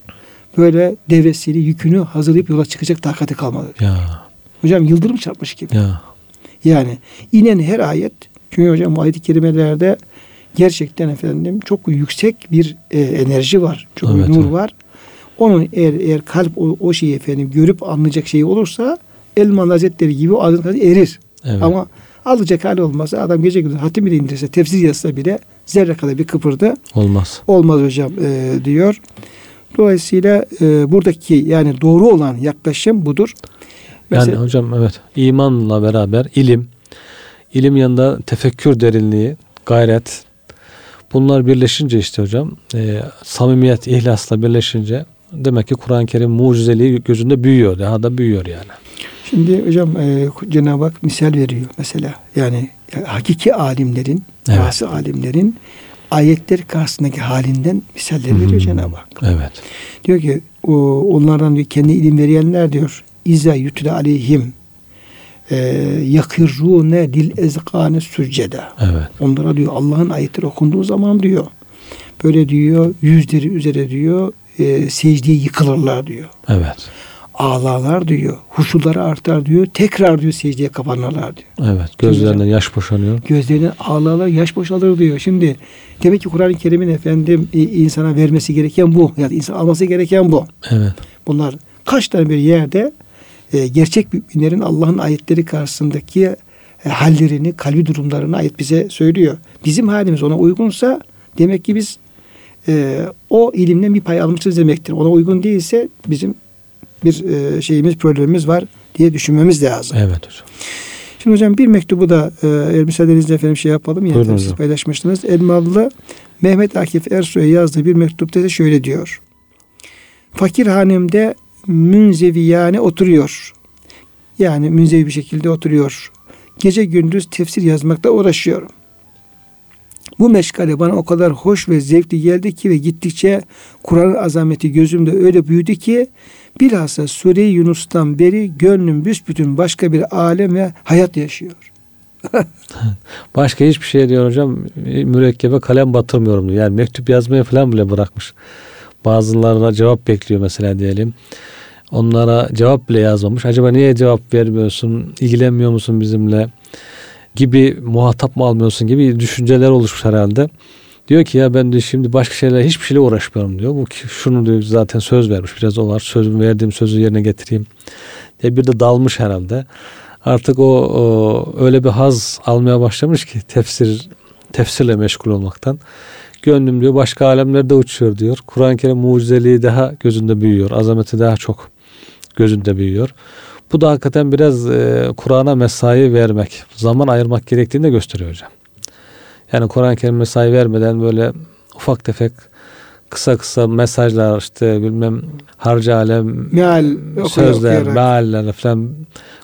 böyle devresini, yükünü hazırlayıp yola çıkacak takati kalmadı. Ya. Hocam yıldırım çarpmış gibi. Ya. Yani inen her ayet çünkü hocam bu ayet-i kerimelerde gerçekten efendim çok yüksek bir e, enerji var. Çok Evet, bir nur evet. var. Onun eğer, eğer kalp o, o şeyi efendim görüp anlayacak şey olursa Elman Hazretleri gibi o tadı erir. Evet. Ama alacak hali olmazsa adam gece gündüz hatim bile indirse tefsir yazsa bile zerre kadar bir kıpırdı Olmaz. olmaz hocam e, diyor. Dolayısıyla e, buradaki yani doğru olan yaklaşım budur. Yani Mesela, hocam evet imanla beraber ilim, ilim yanında tefekkür derinliği, gayret bunlar birleşince işte hocam e, samimiyet, ihlasla birleşince demek ki Kur'an-ı Kerim mucizeliği gözünde büyüyor. Daha da büyüyor yani. Şimdi hocam e, Cenab-ı Hak misal veriyor mesela. Yani hakiki alimlerin, Evet. bazı alimlerin ayetler karşısındaki halinden misaller veriyor Hmm. Cenab-ı Hak. Evet. Diyor ki o, onlardan diyor, kendi ilim verenler diyor İza yutle aleyhim e, yakirrune dil ezkane sücceda. Evet. Onlara diyor Allah'ın ayetleri okunduğu zaman diyor böyle diyor yüzleri üzere diyor e, secdeye yıkılırlar diyor. Evet. Ağlarlar diyor. Huşuları artar diyor. Tekrar diyor secdeye kapanırlar diyor. Evet. Gözlerinden yaş boşanıyor. Gözlerinden ağlarlar yaş boşalır diyor. Şimdi demek ki Kur'an-ı Kerim'in efendim e, insana vermesi gereken bu. Yani insan alması gereken bu. Evet. Bunlar kaç tane bir yerde e, gerçek müminlerin Allah'ın ayetleri karşısındaki e, hallerini, kalbi durumlarını ayet bize söylüyor. Bizim halimiz ona uygunsa demek ki biz e, o ilimden bir pay almışız demektir. Ona uygun değilse bizim bir e, şeyimiz, problemimiz var diye düşünmemiz lazım. Evet hocam. Şimdi hocam bir mektubu da e, müsaadenizle efendim şey yapalım. Yani Buyurun siz paylaşmıştınız. Elmalı Mehmet Akif Ersoy'a yazdığı bir mektupta da şöyle diyor. Fakir hanemde münzeviyane oturuyor. Yani münzevi bir şekilde oturuyor. Gece gündüz tefsir yazmakta uğraşıyorum. Bu meşgale bana o kadar hoş ve zevkli geldi ki ve gittikçe Kur'an'ın azameti gözümde öyle büyüdü ki bilhassa Sure-i Yunus'tan beri gönlüm büsbütün başka bir alem ve hayat yaşıyor. <laughs> Başka hiçbir şey diyor hocam mürekkebe kalem batırmıyorum diyor. Yani mektup yazmaya falan bile bırakmış. Bazılarına cevap bekliyor mesela diyelim. Onlara cevap bile yazmamış. Acaba niye cevap vermiyorsun? İlgilenmiyor musun bizimle? Gibi muhatap mı almıyorsun gibi düşünceler oluşmuş herhalde. Diyor ki ya ben de şimdi başka şeyler hiçbir şeyle uğraşmıyorum diyor. Bu şunu diyor zaten söz vermiş. Biraz o var. Sözüm verdiğim sözü yerine getireyim. diye bir de dalmış herhalde. Artık o, o öyle bir haz almaya başlamış ki tefsir tefsirle meşgul olmaktan. Gönlüm diyor başka alemlerde uçuyor diyor. Kur'an-ı Kerim mucizeliği daha gözünde büyüyor. Azameti daha çok gözünde büyüyor. Bu da hakikaten biraz e, Kur'an'a mesai vermek, zaman ayırmak gerektiğini de gösteriyor hocam. Yani Kur'an-ı Kerim mesai vermeden böyle ufak tefek kısa kısa mesajlar işte bilmem harca alem Meal sözler, okuyarak. mealler falan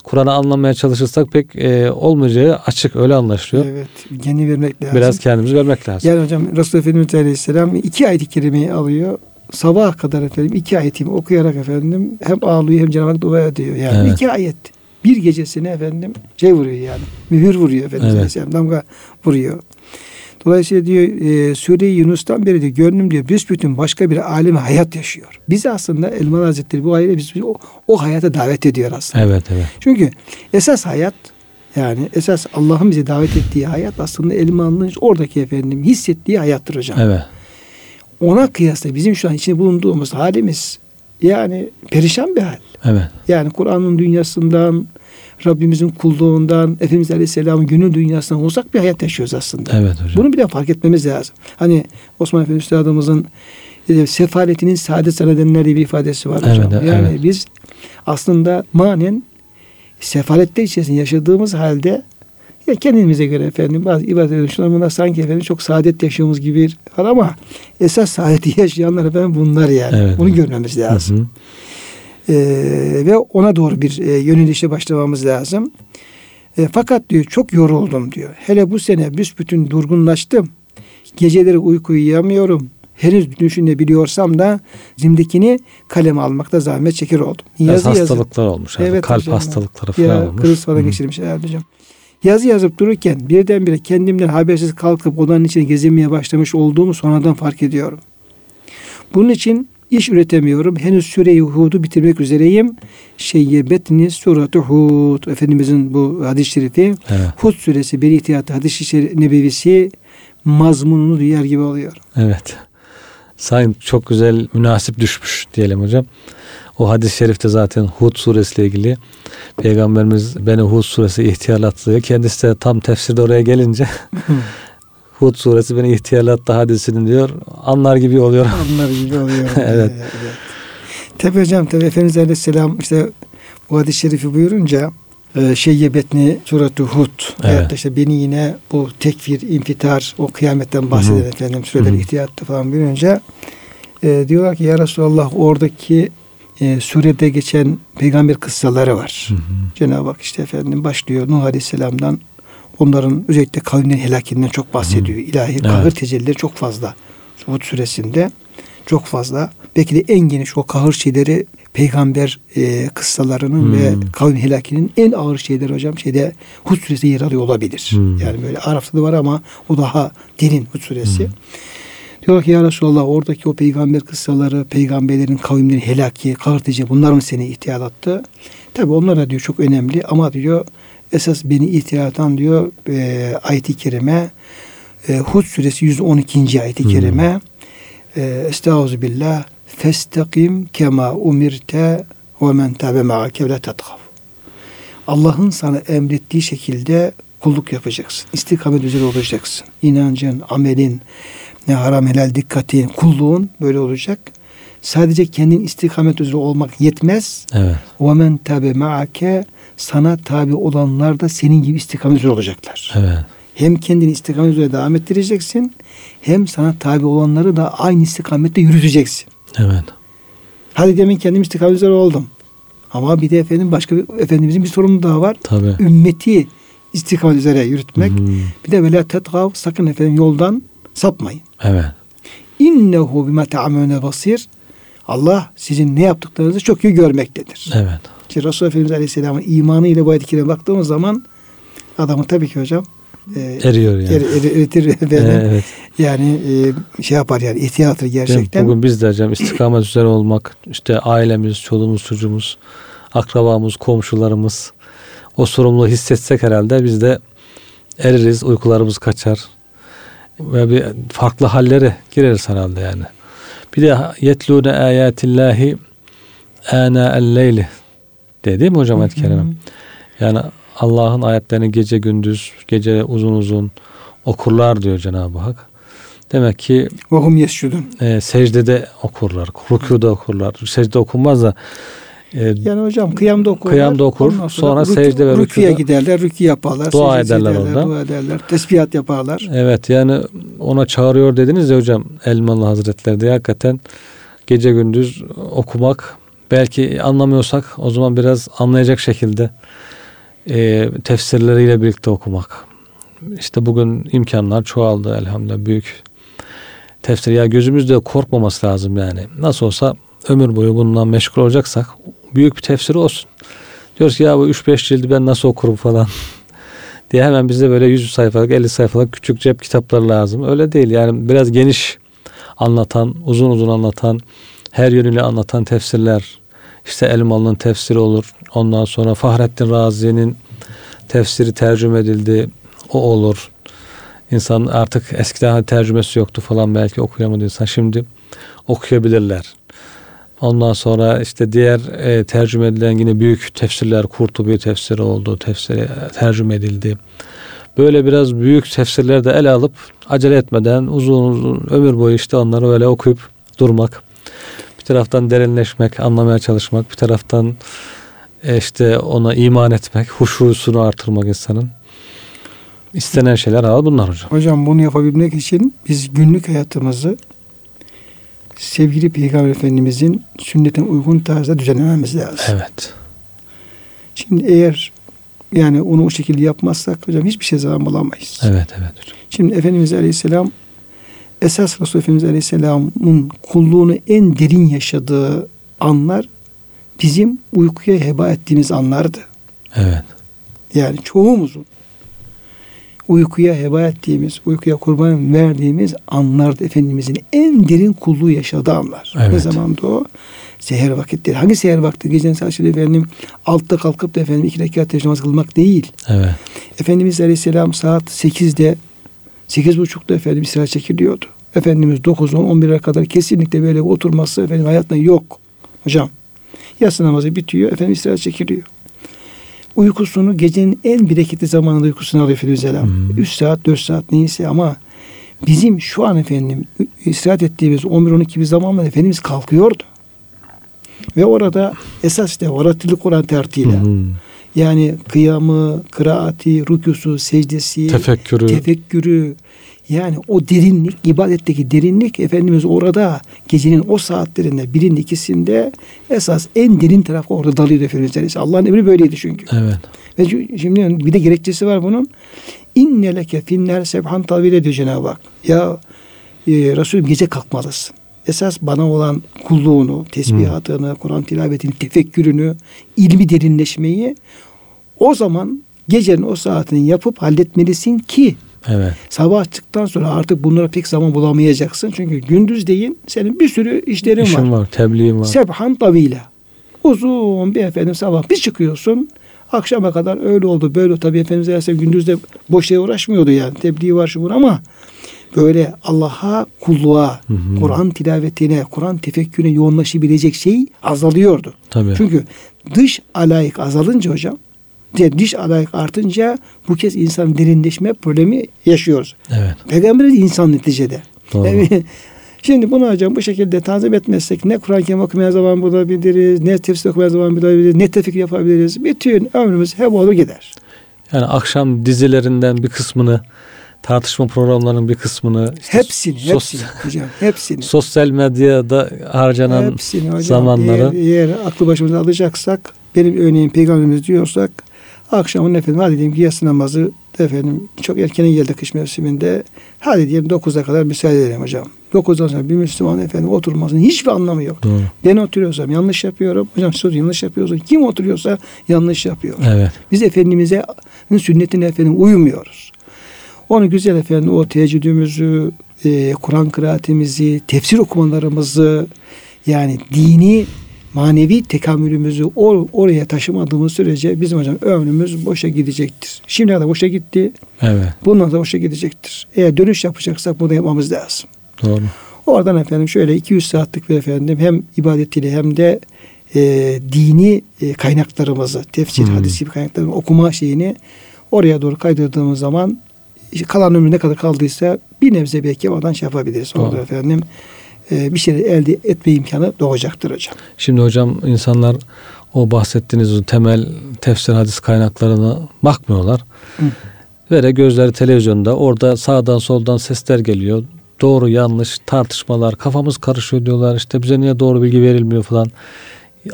Kur'an'ı anlamaya çalışırsak pek e, olmayacağı açık öyle anlaşılıyor. Evet. Yeni vermek lazım. Biraz kendimizi görmek lazım. Yani hocam Resulullah Efendimiz Aleyhisselam iki ayet-i kerimeyi alıyor. Sabaha kadar efendim iki ayetimi okuyarak efendim hem ağlıyor hem Cenab-ı Hak dua ediyor. Yani Evet. iki ayet. Bir gecesine efendim şey vuruyor yani. Mühür vuruyor Efendimiz Evet. Aleyhisselam. Damga vuruyor. Dolayısıyla diyor e, Sure-i Yunus'tan beri diyor gönlüm diyor büsbütün başka bir aleme hayat yaşıyor. Biz aslında Elmalı Hazretleri bu ayıyla biz o, o hayata davet ediyor aslında. Evet evet. Çünkü esas hayat yani esas Allah'ın bize davet ettiği hayat aslında Elmalı'nın oradaki efendim hissettiği hayattır hocam. Evet. Ona kıyasla bizim şu an içinde bulunduğumuz halimiz yani perişan bir hal. Evet. Yani Kur'an'ın dünyasından, Rabbimizin kulluğundan, Efendimiz Aleyhisselam'ın günün dünyasından uzak bir hayat yaşıyoruz aslında. Evet hocam. Bunu bir de fark etmemiz lazım. Hani Osman Efendi Üstadımızın e, sefaletinin saadet zannedenler diye bir ifadesi var hocam. Evet, yani evet. biz aslında manen sefalette içerisinde yaşadığımız halde ya kendimize göre efendim bazı ibadet. Şunlar bunlar sanki efendim çok saadet yaşıyoruz gibi var ama esas saadeti yaşayanlar efendim bunlar yani. Evet, Bunu evet. görmemiz lazım. hı. Ee, ve ona doğru bir e, yönelişe başlamamız lazım. E, fakat diyor çok yoruldum diyor. Hele bu sene büsbütün durgunlaştım. Geceleri uyku uyuyamıyorum. Henüz düşünebiliyorsam da zimdekini kaleme almakta zahmet çeker oldum. Biraz hastalıklar olmuş. Evet, Kalp hocam. hastalıkları falan ya olmuş. kriz falan geçirmiş herhalde hocam. Yazı yazıp dururken birdenbire kendimden habersiz kalkıp odanın içine gezinmeye başlamış olduğumu sonradan fark ediyorum. Bunun için iş üretemiyorum. Henüz Süre-i Hud'u bitirmek üzereyim. Şeyyebetni Surat-ı Hud. Efendimizin bu hadis-i şerifi. Evet. Hud suresi bir ihtiyatı hadis-i nebevisi mazmununu duyar gibi oluyor. Evet. Sayın çok güzel münasip düşmüş diyelim hocam. O hadis-i şerifte zaten Hud suresiyle ilgili Peygamberimiz beni Hud suresi ihtiyarlattı. Kendisi de tam tefsirde oraya gelince <laughs> Hud suresi beni ihtiyarlattı hadisini diyor. Anlar gibi oluyor. Onlar gibi oluyor. <laughs> Evet. Tabi hocam tabi Efendimiz Aleyhisselam işte bu hadis-i şerifi buyurunca e, şeyyebetni suratü Hud. Evet. Evet. işte beni yine bu tekfir, infitar, o kıyametten bahseden Hı hı. efendim süreler ihtiyatta falan buyurunca e, diyorlar ki ya Resulallah oradaki e, surede geçen peygamber kıssaları var. Cenab-ı Hak işte efendim başlıyor Nuh Aleyhisselam'dan onların özellikle kavimlerin helakinden çok bahsediyor. İlahi Evet. kahır tecellileri çok fazla. Hud suresinde çok fazla. Belki de en geniş o kahır şeyleri peygamber e, kıssalarının Hmm. ve kavim helakinin en ağır şeyleri hocam şeyde Hud suresi yer alıyor olabilir. Hmm. Yani böyle Araf'ta da var ama o daha derin Hud suresi. Hmm. Diyor ki ya Resulallah oradaki o peygamber kıssaları, peygamberlerin kavimlerin helaki, kahırtıcı bunlar mı seni ihtiyarlattı? Tabi onlar da diyor çok önemli ama diyor esas beni ihtiyarlatan diyor e, ayet-i kerime e, Hud suresi 112. ayet-i Hmm. kerime e, Estaizu billah festakim kema umirte ve men tabe ma'ake ve la tetgav. Allah'ın sana emrettiği şekilde kulluk yapacaksın. İstikamet üzere olacaksın. İnancın, amelin, ne haram helal dikkati kulluğun böyle olacak. Sadece kendin istikamet üzere olmak yetmez. Evet. Ve men tabe maake sana tabi olanlar da senin gibi istikamet üzere olacaklar. Evet. Hem kendini istikamet üzere devam ettireceksin hem sana tabi olanları da aynı istikamette yürüteceksin. Evet. Hadi demin kendim istikamet üzere oldum. Ama bir de efendim başka bir efendimizin bir sorumluluğu daha var. Tabii. Ümmeti istikamet üzere yürütmek. Hmm. Bir de vela tetgav sakın efendim yoldan sapmayın. Evet. İnnehu bima ta'amelune basir. Allah sizin ne yaptıklarınızı çok iyi görmektedir. Evet. İşte Resulullah Efendimiz Aleyhisselam'ın imanı ile bu kerime baktığımız zaman adamı tabii ki hocam e, Eriyor yani. er, er, eritir <laughs> efendim. Evet. Yani e, şey yapar yani ihtiyatır gerçekten. Bugün biz de hocam istikamet üzere olmak, işte ailemiz, çoluğumuz, çocuğumuz, akrabamız, komşularımız o sorumluluğu hissetsek herhalde biz de eririz, uykularımız kaçar ve bir farklı hallere gireriz herhalde yani. Bir de yetlûne âyâtillâhi âna el-leyli dedi değil mi hocam hı. Yani Allah'ın ayetlerini gece gündüz, gece uzun uzun okurlar diyor Cenab-ı Hak. Demek ki Ve hum yescudun. e, secdede okurlar, rükuda okurlar. Secde okunmaz da e, Yani hocam kıyamda okurlar. Kıyamda okur, sonra rükû- secde ve rükûda giderler, rükû yaparlar. dua secdesi ederler orada. Dua ederler, tesbihat yaparlar. evet yani ona çağırıyor dediniz ya hocam Elmalı Hazretleri de hakikaten gece gündüz okumak belki anlamıyorsak o zaman biraz anlayacak şekilde e, tefsirleriyle birlikte okumak. İşte bugün imkanlar çoğaldı elhamdülillah büyük tefsir. Ya gözümüzde korkmaması lazım yani. Nasıl olsa ömür boyu bundan meşgul olacaksak büyük bir tefsiri olsun. Diyoruz ki ya bu 3-5 cildi ben nasıl okurum falan <laughs> diye hemen bize böyle 100 sayfalık 50 sayfalık küçük cep kitapları lazım. Öyle değil yani biraz geniş anlatan, uzun uzun anlatan, her yönüyle anlatan tefsirler. İşte Elmalı'nın tefsiri olur. Ondan sonra Fahrettin Razi'nin tefsiri tercüme edildi. O olur. İnsan artık eskiden tercümesi yoktu falan belki okuyamadı insan. Şimdi okuyabilirler. Ondan sonra işte diğer e, tercüme edilen yine büyük tefsirler, Kurtubi tefsiri oldu, tefsiri tercüme edildi. Böyle biraz büyük tefsirler de ele alıp acele etmeden uzun uzun ömür boyu işte onları öyle okuyup durmak. Bir taraftan derinleşmek, anlamaya çalışmak, bir taraftan e, işte ona iman etmek, huşusunu artırmak insanın. İstenen şeyler al bunlar hocam. Hocam bunu yapabilmek için biz günlük hayatımızı sevgili Peygamber Efendimizin sünnetine uygun tarzda düzenlememiz lazım. Evet. Şimdi eğer yani onu o şekilde yapmazsak hocam hiçbir şey zaman bulamayız. Evet, evet hocam. Şimdi Efendimiz Aleyhisselam esas Resul Efendimiz Aleyhisselam'ın kulluğunu en derin yaşadığı anlar bizim uykuya heba ettiğimiz anlardı. Evet. Yani çoğumuzun uykuya heba ettiğimiz, uykuya kurban verdiğimiz anlardı Efendimizin en derin kulluğu yaşadığı anlar. Evet. Ne zamandı o? Seher vakitleri. Hangi seher vakti? Gecenin saat efendim altta kalkıp da efendim iki rekat namazı kılmak değil. Evet. Efendimiz Aleyhisselam saat 8'de 8.30'da efendim istirahat çekiliyordu. Efendimiz 9 10 11'e kadar kesinlikle böyle oturması efendim hayatında yok. Hocam yatsı namazı bitiyor efendim istirahat çekiliyor. Uykusunu gecenin en bereketli zamanında uykusunu alıyor Aleyhisselam. Hmm. 3 saat 4 saat neyse ama bizim şu an efendim istirahat ettiğimiz 11-12 bir zamanla Efendimiz kalkıyordu. Ve orada esas işte varatili Kur'an tertiyle. Hı. Yani kıyamı, kıraati, rüküsü, secdesi, Tefekkürü. tefekkürü yani o derinlik, ibadetteki derinlik Efendimiz orada gecenin o saatlerinde birinin ikisinde esas en derin tarafı orada dalıyordu Efendimiz. Allah'ın emri böyleydi çünkü. Evet. Ve şimdi bir de gerekçesi var bunun. İnne leke finler sebhan tabir ediyor Cenab-ı Hak. Ya e, Resulüm gece kalkmalısın. Esas bana olan kulluğunu, tesbihatını, Kur'an tilavetini, tefekkürünü, ilmi derinleşmeyi o zaman gecenin o saatini yapıp halletmelisin ki Evet. sabah çıktıktan sonra artık bunlara pek zaman bulamayacaksın. Çünkü gündüz değil senin bir sürü işlerin var. İşim var, tebliğim var. Sebhan tavile. Uzun bir efendim sabah bir çıkıyorsun. Akşama kadar öyle oldu böyle. Tabii Efendimiz Aleyhisselam gündüz de boş şeye uğraşmıyordu yani. Tebliğ var şu ama böyle Allah'a kulluğa. Kur'an tilavetine, Kur'an tefekkürüne yoğunlaşabilecek şey azalıyordu. Tabii. Çünkü dış alayık azalınca hocam, dış alayık artınca bu kez insan derinleşme problemi yaşıyoruz. Evet. Peygamber insan neticede. Doğru. Yani <laughs> Şimdi bunu hocam bu şekilde tanzim etmezsek ne Kur'an-ı Kerim okumaya zaman bulabiliriz, ne tefsir okumaya zaman bulabiliriz, ne tefik yapabiliriz. Bütün ömrümüz hep olur gider. Yani akşam dizilerinden bir kısmını, tartışma programlarının bir kısmını, işte Hepsini, sos- hepsini hocam, hepsini. <laughs> sosyal medyada harcanan hepsini hocam. zamanları Eğer, eğer aklı başımıza alacaksak, benim örneğin peygamberimiz diyorsak, akşamın efendim hadi diyelim ki yatsı namazı efendim çok erken geldi kış mevsiminde. Hadi diyelim 9'a kadar müsaade edelim hocam. 9'dan sonra bir Müslüman efendim oturmasının hiçbir anlamı yok. Doğru. Ben oturuyorsam yanlış yapıyorum. Hocam siz yanlış yapıyorsun. Kim oturuyorsa yanlış yapıyor. Evet. Biz Efendimiz'e sünnetine efendim uymuyoruz. Onu güzel efendim o teheccüdümüzü, e, Kur'an kıraatimizi, tefsir okumalarımızı yani dini manevi tekamülümüzü or- oraya taşımadığımız sürece bizim hocam ömrümüz boşa gidecektir. Şimdiye kadar boşa gitti. Evet. Bundan da boşa gidecektir. Eğer dönüş yapacaksak bunu yapmamız lazım. Doğru. Oradan efendim şöyle 200 saatlik bir efendim hem ibadetiyle hem de e, dini e, kaynaklarımızı, tefsir, Hmm. hadis gibi kaynaklarımızı okuma şeyini oraya doğru kaydırdığımız zaman kalan ömrü ne kadar kaldıysa bir nebze belki oradan şey yapabiliriz. Orada Doğru. efendim e, bir şey elde etme imkanı doğacaktır hocam. Şimdi hocam insanlar o bahsettiğiniz o temel tefsir hadis kaynaklarına bakmıyorlar. Hı. Ve de gözleri televizyonda orada sağdan soldan sesler geliyor. Doğru yanlış tartışmalar kafamız karışıyor diyorlar işte bize niye doğru bilgi verilmiyor falan.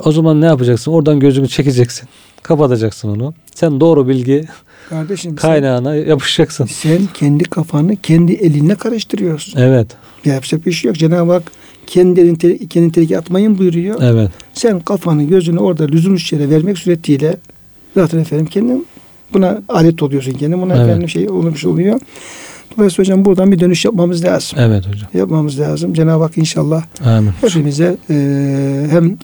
O zaman ne yapacaksın? Oradan gözünü çekeceksin. Kapatacaksın onu. Sen doğru bilgi Kardeşim sen, kaynağına yapışacaksın. sen kendi kafanı kendi elinle karıştırıyorsun. Evet. Yapacak bir şey yok. Cenab-ı Hak kendi elini, kendi tehlikeye atmayın buyuruyor. Evet. Sen kafanı gözünü orada lüzumsuz yere vermek suretiyle zaten efendim kendin buna alet oluyorsun kendin. Buna Evet. efendim şey olmuş oluyor. Dolayısıyla hocam buradan bir dönüş yapmamız lazım. Evet hocam. Yapmamız lazım. Cenab-ı Hak inşallah Amin. hepimize e, hem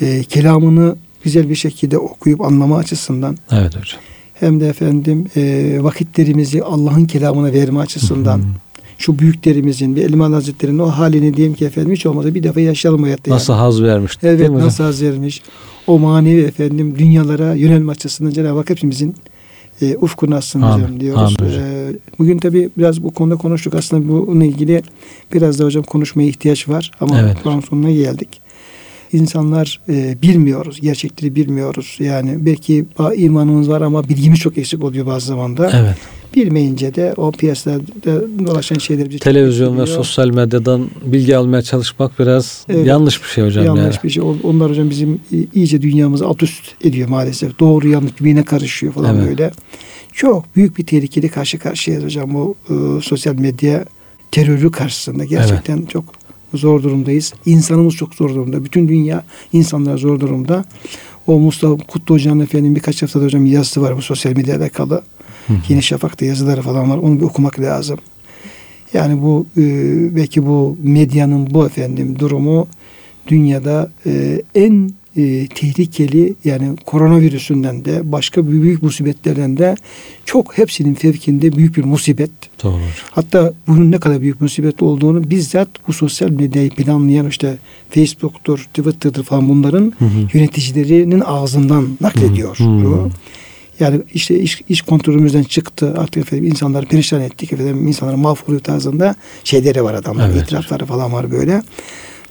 e, kelamını güzel bir şekilde okuyup anlama açısından Evet hocam. hem de efendim e, vakitlerimizi Allah'ın kelamına verme açısından Hı. şu büyüklerimizin bir Elman Hazretleri'nin o halini diyeyim ki efendim hiç olmazsa bir defa yaşayalım hayatta. Nasıl yani. haz vermiş Evet mi hocam? nasıl haz vermiş. O manevi efendim dünyalara yönelme açısından Cenab-ı Hak hepimizin e, ufkunu açsın Amin. hocam diyoruz. Amin hocam. E, bugün tabi biraz bu konuda konuştuk. Aslında bununla ilgili biraz da hocam konuşmaya ihtiyaç var. Ama Evet. sonuna geldik. İnsanlar e, bilmiyoruz. Gerçekleri bilmiyoruz. Yani belki imanımız var ama bilgimiz çok eksik oluyor bazı zamanda. Evet. Bilmeyince de o piyasada dolaşan şeyler bizi çok Televizyon ve sosyal medyadan bilgi almaya çalışmak biraz Evet. yanlış bir şey hocam yanlış yani. bir şey. On- Onlar hocam bizim iyice dünyamızı alt üst ediyor maalesef. Doğru yanlış birbirine karışıyor falan Evet. böyle. Çok büyük bir tehlikeli karşı karşıyayız hocam bu e, sosyal medya terörü karşısında. Gerçekten çok zor durumdayız. İnsanımız çok zor durumda. Bütün dünya insanlar zor durumda. O Mustafa Kutlu Hoca'nın efendim birkaç haftada hocam yazısı var bu sosyal medya alakalı. Hı hı. Yeni Şafak'ta yazıları falan var. Onu bir okumak lazım. Yani bu e, belki bu medyanın bu efendim durumu dünyada e, en e, tehlikeli yani koronavirüsünden de başka büyük, musibetlerden de çok hepsinin fevkinde büyük bir musibet. Doğru. Hatta bunun ne kadar büyük musibet olduğunu bizzat bu sosyal medyayı planlayan işte Facebook'tur, Twitter'dır falan bunların Hı hı. yöneticilerinin ağzından naklediyor. Hı hı. bunu. Yani işte iş, iş kontrolümüzden çıktı. Artık efendim insanları perişan ettik. Efendim insanları mahvoluyor tarzında şeyleri var adamlar. Evet. itirafları falan var böyle.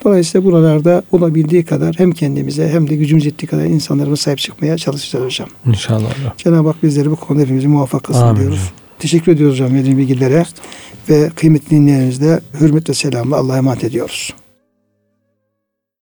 Dolayısıyla buralarda olabildiği kadar hem kendimize hem de gücümüz yettiği kadar insanlarımıza sahip çıkmaya çalışacağız hocam. İnşallah hocam. Cenab-ı Hak bizleri bu konuda hepimizi muvaffak kılsın Amin diyoruz. hocam. Teşekkür ediyoruz hocam verdiğiniz bilgilere ve kıymetli dinleyenlerimizle hürmet ve selamla Allah'a emanet ediyoruz.